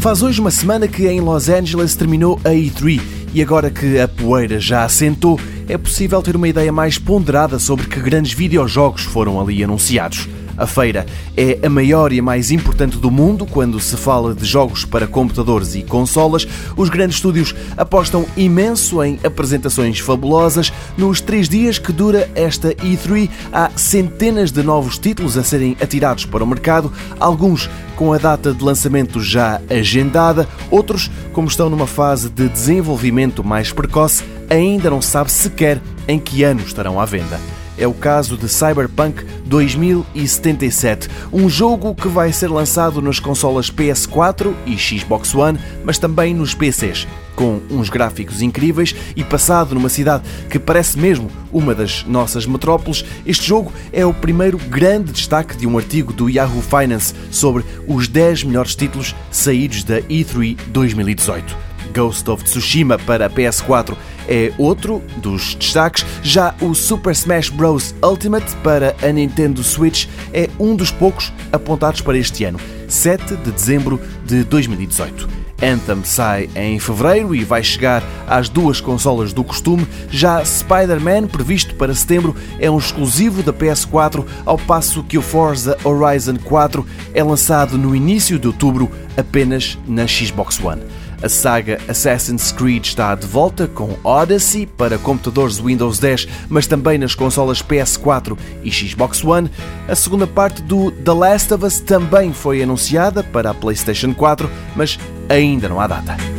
Faz hoje uma semana que em Los Angeles terminou a E3 e agora que a poeira já assentou, é possível ter uma ideia mais ponderada sobre que grandes videojogos foram ali anunciados. A feira é a maior e a mais importante do mundo quando se fala de jogos para computadores e consolas. Os grandes estúdios apostam imenso em apresentações fabulosas. Nos três dias que dura esta E3, há centenas de novos títulos a serem atirados para o mercado, alguns com a data de lançamento já agendada, outros, como estão numa fase de desenvolvimento mais precoce, ainda não sabe sequer em que ano estarão à venda. É o caso de Cyberpunk 2077, um jogo que vai ser lançado nas consolas PS4 e Xbox One, mas também nos PCs. Com uns gráficos incríveis e passado numa cidade que parece mesmo uma das nossas metrópoles, este jogo é o primeiro grande destaque de um artigo do Yahoo Finance sobre os 10 melhores títulos saídos da E3 2018. Ghost of Tsushima para PS4 é outro dos destaques. Já o Super Smash Bros. Ultimate para a Nintendo Switch é um dos poucos apontados para este ano, 7 de dezembro de 2018. Anthem sai em fevereiro e vai chegar às duas consolas do costume. Já Spider-Man, previsto para setembro, é um exclusivo da PS4, ao passo que o Forza Horizon 4 é lançado no início de outubro apenas na Xbox One. A saga Assassin's Creed está de volta com Odyssey para computadores Windows 10, mas também nas consolas PS4 e Xbox One. A segunda parte do The Last of Us também foi anunciada para a PlayStation 4, mas ainda não há data.